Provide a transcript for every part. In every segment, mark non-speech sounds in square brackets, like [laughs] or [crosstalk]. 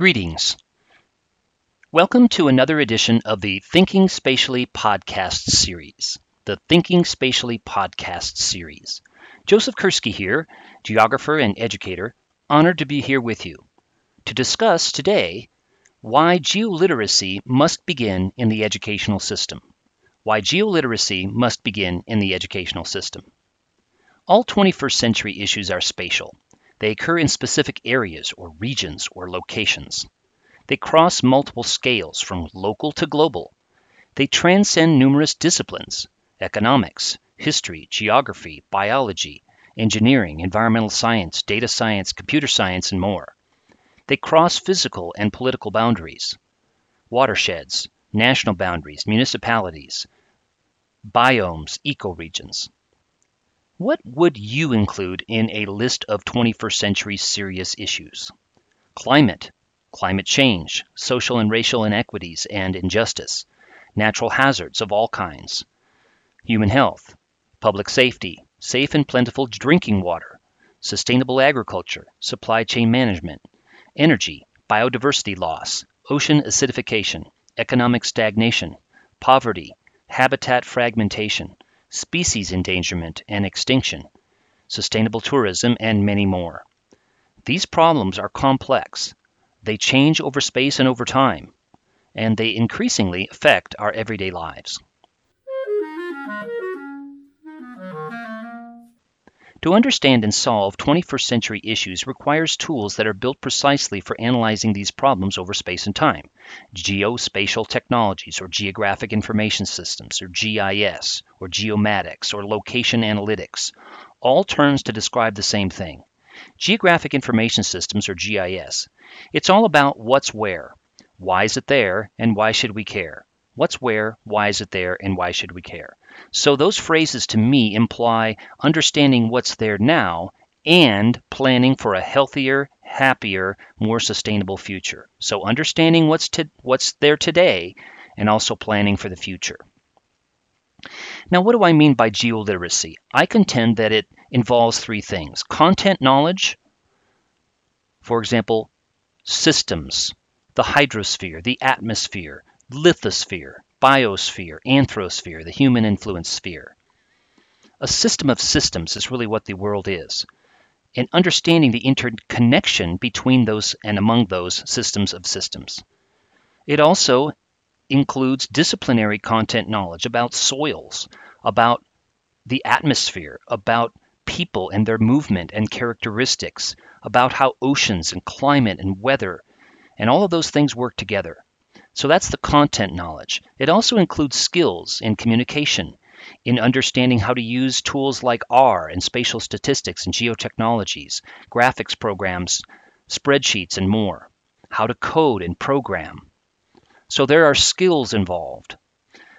Greetings. Welcome to another edition of the Thinking Spatially podcast series. The Thinking Spatially podcast series. Joseph Kerski here, geographer and educator, honored to be here with you to discuss today why geoliteracy must begin in the educational system. Why geoliteracy must begin in the educational system. All 21st century issues are spatial. They occur in specific areas or regions or locations. They cross multiple scales from local to global. They transcend numerous disciplines economics, history, geography, biology, engineering, environmental science, data science, computer science, and more. They cross physical and political boundaries, watersheds, national boundaries, municipalities, biomes, ecoregions. What would you include in a list of 21st century serious issues? Climate, climate change, social and racial inequities and injustice, natural hazards of all kinds, human health, public safety, safe and plentiful drinking water, sustainable agriculture, supply chain management, energy, biodiversity loss, ocean acidification, economic stagnation, poverty, habitat fragmentation, species endangerment and extinction, sustainable tourism, and many more. These problems are complex. They change over space and over time, and they increasingly affect our everyday lives. To understand and solve 21st century issues requires tools that are built precisely for analyzing these problems over space and time. Geospatial technologies, or geographic information systems, or GIS, or geomatics, or location analytics, all terms to describe the same thing. Geographic information systems, or GIS, it's all about what's where, why is it there, and why should we care. What's where, why is it there, and why should we care? So those phrases to me imply understanding what's there now and planning for a healthier, happier, more sustainable future. So understanding what's to, what's there today and also planning for the future. Now, what do I mean by geoliteracy? I contend that it involves three things content knowledge, for example, systems, the hydrosphere, the atmosphere, lithosphere, biosphere, anthrosphere, the human influence sphere. A system of systems is really what the world is. And understanding the interconnection between those and among those systems of systems. It also includes disciplinary content knowledge about soils, about the atmosphere, about people and their movement and characteristics, about how oceans and climate and weather and all of those things work together. So that's the content knowledge. It also includes skills in communication, in understanding how to use tools like R and spatial statistics and geotechnologies, graphics programs, spreadsheets, and more, how to code and program. So there are skills involved.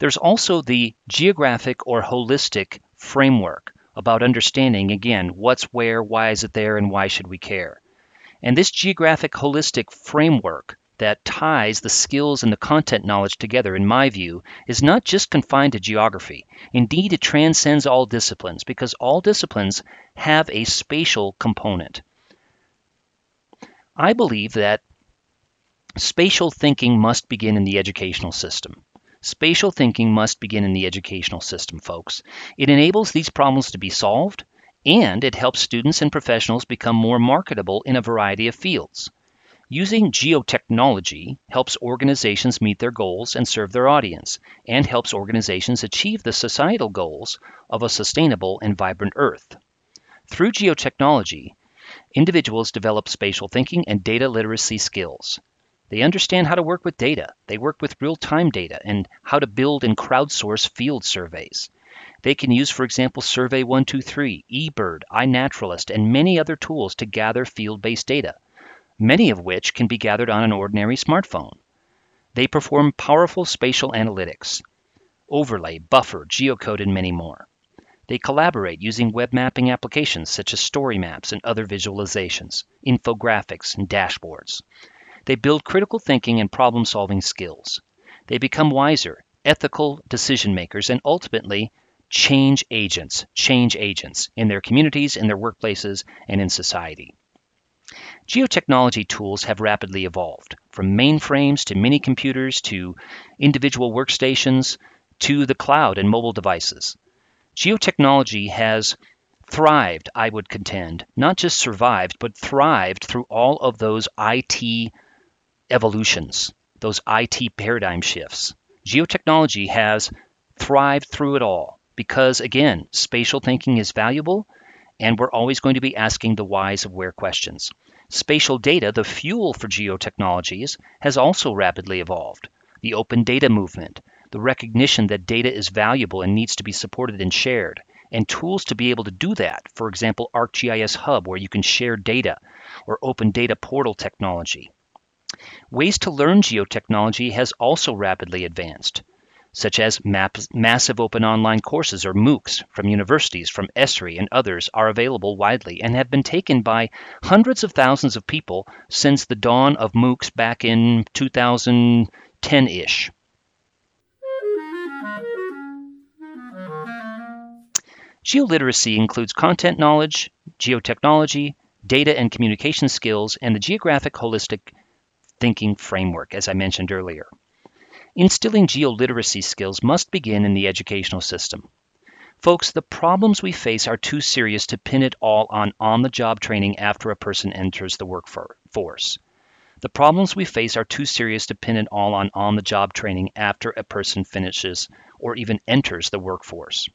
There's also the geographic or holistic framework about understanding, again, what's where, why is it there, and why should we care. And this geographic holistic framework that ties the skills and the content knowledge together, in my view, is not just confined to geography. Indeed, it transcends all disciplines because all disciplines have a spatial component. I believe that spatial thinking must begin in the educational system. Spatial thinking must begin in the educational system, folks. It enables these problems to be solved, and it helps students and professionals become more marketable in a variety of fields. Using geotechnology helps organizations meet their goals and serve their audience, and helps organizations achieve the societal goals of a sustainable and vibrant Earth. Through geotechnology, individuals develop spatial thinking and data literacy skills. They understand how to work with data. They work with real time data and how to build and crowdsource field surveys. They can use, for example, Survey 123, eBird, iNaturalist, and many other tools to gather field based data many of which can be gathered on an ordinary smartphone. They perform powerful spatial analytics, overlay, buffer, geocode, and many more. They collaborate using web mapping applications such as story maps and other visualizations, infographics, and dashboards. They build critical thinking and problem solving skills. They become wiser, ethical decision makers, and ultimately change agents, change agents in their communities, in their workplaces, and in society. Geotechnology tools have rapidly evolved, from mainframes to mini computers to individual workstations to the cloud and mobile devices. Geotechnology has thrived, I would contend, not just survived, but thrived through all of those IT evolutions, those IT paradigm shifts. Geotechnology has thrived through it all because, again, spatial thinking is valuable and we're always going to be asking the whys of where questions. Spatial data, the fuel for geotechnologies, has also rapidly evolved. The open data movement, the recognition that data is valuable and needs to be supported and shared, and tools to be able to do that. For example, ArcGIS Hub, where you can share data, or open data portal technology. Ways to learn geotechnology has also rapidly advanced, such as massive open online courses or MOOCs from universities, from Esri and others are available widely and have been taken by hundreds of thousands of people since the dawn of MOOCs back in 2010-ish. Geoliteracy includes content knowledge, geotechnology, data and communication skills, and the geographic holistic thinking framework, as I mentioned earlier. Instilling geoliteracy skills must begin in the educational system. Folks, the problems we face are too serious to pin it all on on the job training after a person enters the workforce. The problems we face are too serious to pin it all on on the job training after a person finishes or even enters the workforce.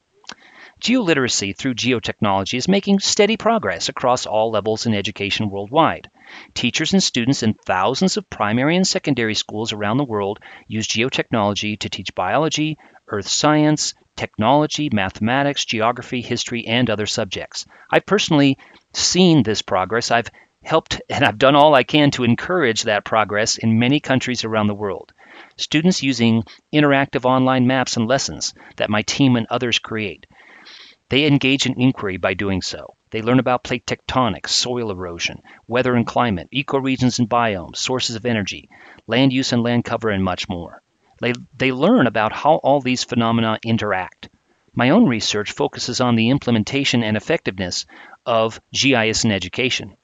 Geoliteracy through geotechnology is making steady progress across all levels in education worldwide. Teachers and students in thousands of primary and secondary schools around the world use geotechnology to teach biology, earth science, technology, mathematics, geography, history, and other subjects. I've personally seen this progress. I've helped [laughs] and I've done all I can to encourage that progress in many countries around the world. Students using interactive online maps and lessons that my team and others create. They engage in inquiry by doing so. They learn about plate tectonics, soil erosion, weather and climate, ecoregions and biomes, sources of energy, land use and land cover, and much more. They, they learn about how all these phenomena interact. My own research focuses on the implementation and effectiveness of GIS in education.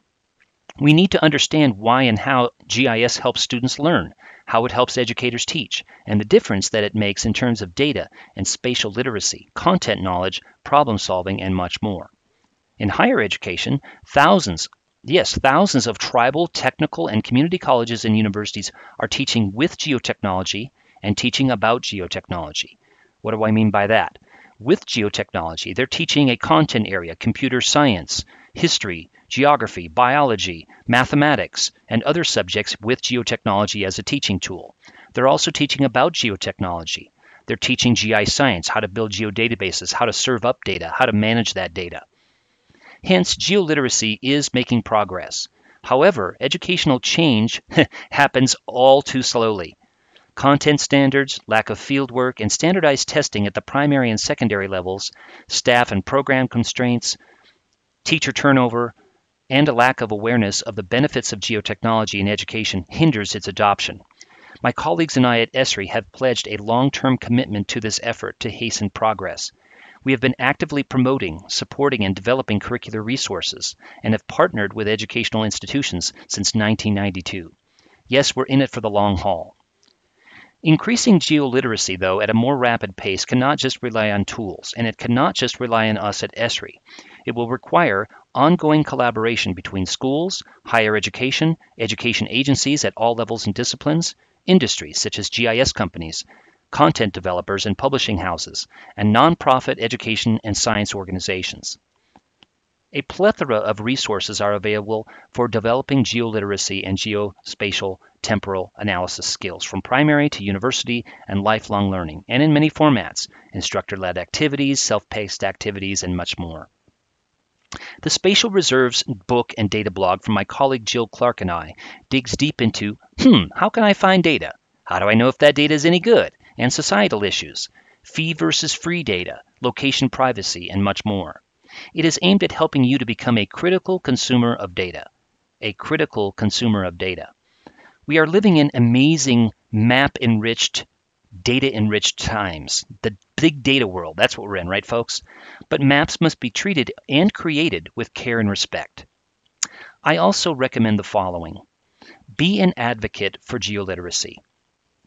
We need to understand why and how GIS helps students learn, how it helps educators teach, and the difference that it makes in terms of data and spatial literacy, content knowledge, problem solving, and much more. In higher education, thousands, yes, thousands of tribal, technical, and community colleges and universities are teaching with geotechnology and teaching about geotechnology. What do I mean by that? With geotechnology, they're teaching a content area, computer science, history, geography, biology, mathematics, and other subjects with geotechnology as a teaching tool. They're also teaching about geotechnology. They're teaching GI science, how to build geodatabases, how to serve up data, how to manage that data. Hence, geoliteracy is making progress. However, educational change [laughs] happens all too slowly. Content standards, lack of fieldwork, and standardized testing at the primary and secondary levels, staff and program constraints, teacher turnover, and a lack of awareness of the benefits of geotechnology in education hinders its adoption. My colleagues and I at ESRI have pledged a long term commitment to this effort to hasten progress. We have been actively promoting, supporting, and developing curricular resources and have partnered with educational institutions since 1992. Yes, we're in it for the long haul. Increasing geoliteracy, though, at a more rapid pace cannot just rely on tools, and it cannot just rely on us at ESRI. It will require ongoing collaboration between schools, higher education, education agencies at all levels and disciplines, industries such as GIS companies, content developers and publishing houses, and nonprofit education and science organizations. A plethora of resources are available for developing geoliteracy and geospatial temporal analysis skills from primary to university and lifelong learning, and in many formats instructor led activities, self paced activities, and much more. The Spatial Reserves book and data blog from my colleague Jill Clark and I digs deep into hmm, how can I find data? How do I know if that data is any good? And societal issues, fee versus free data, location privacy, and much more. It is aimed at helping you to become a critical consumer of data. A critical consumer of data. We are living in amazing map enriched, data enriched times. The big data world, that's what we're in, right, folks? But maps must be treated and created with care and respect. I also recommend the following be an advocate for geoliteracy.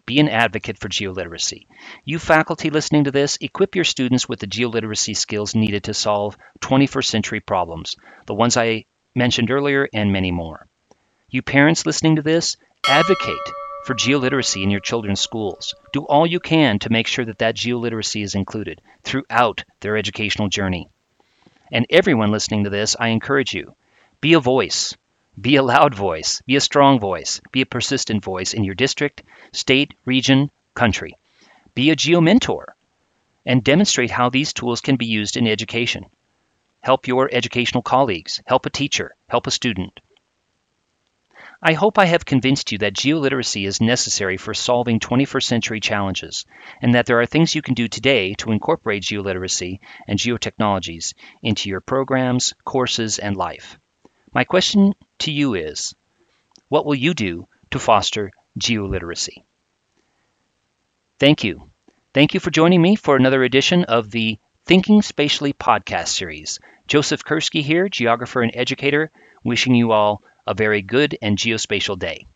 Be an advocate for geoliteracy. You faculty listening to this, equip your students with the geoliteracy skills needed to solve 21st century problems, the ones I mentioned earlier and many more. You parents listening to this, advocate for geoliteracy in your children's schools. Do all you can to make sure that that geoliteracy is included throughout their educational journey. And everyone listening to this, I encourage you be a voice. Be a loud voice. Be a strong voice. Be a persistent voice in your district, state, region, country. Be a geomentor and demonstrate how these tools can be used in education. Help your educational colleagues. Help a teacher. Help a student. I hope I have convinced you that geoliteracy is necessary for solving 21st century challenges, and that there are things you can do today to incorporate geoliteracy and geotechnologies into your programs, courses, and life. My question to you is what will you do to foster geoliteracy? Thank you. Thank you for joining me for another edition of the Thinking Spatially podcast series. Joseph Kerski here, geographer and educator, wishing you all a very good and geospatial day.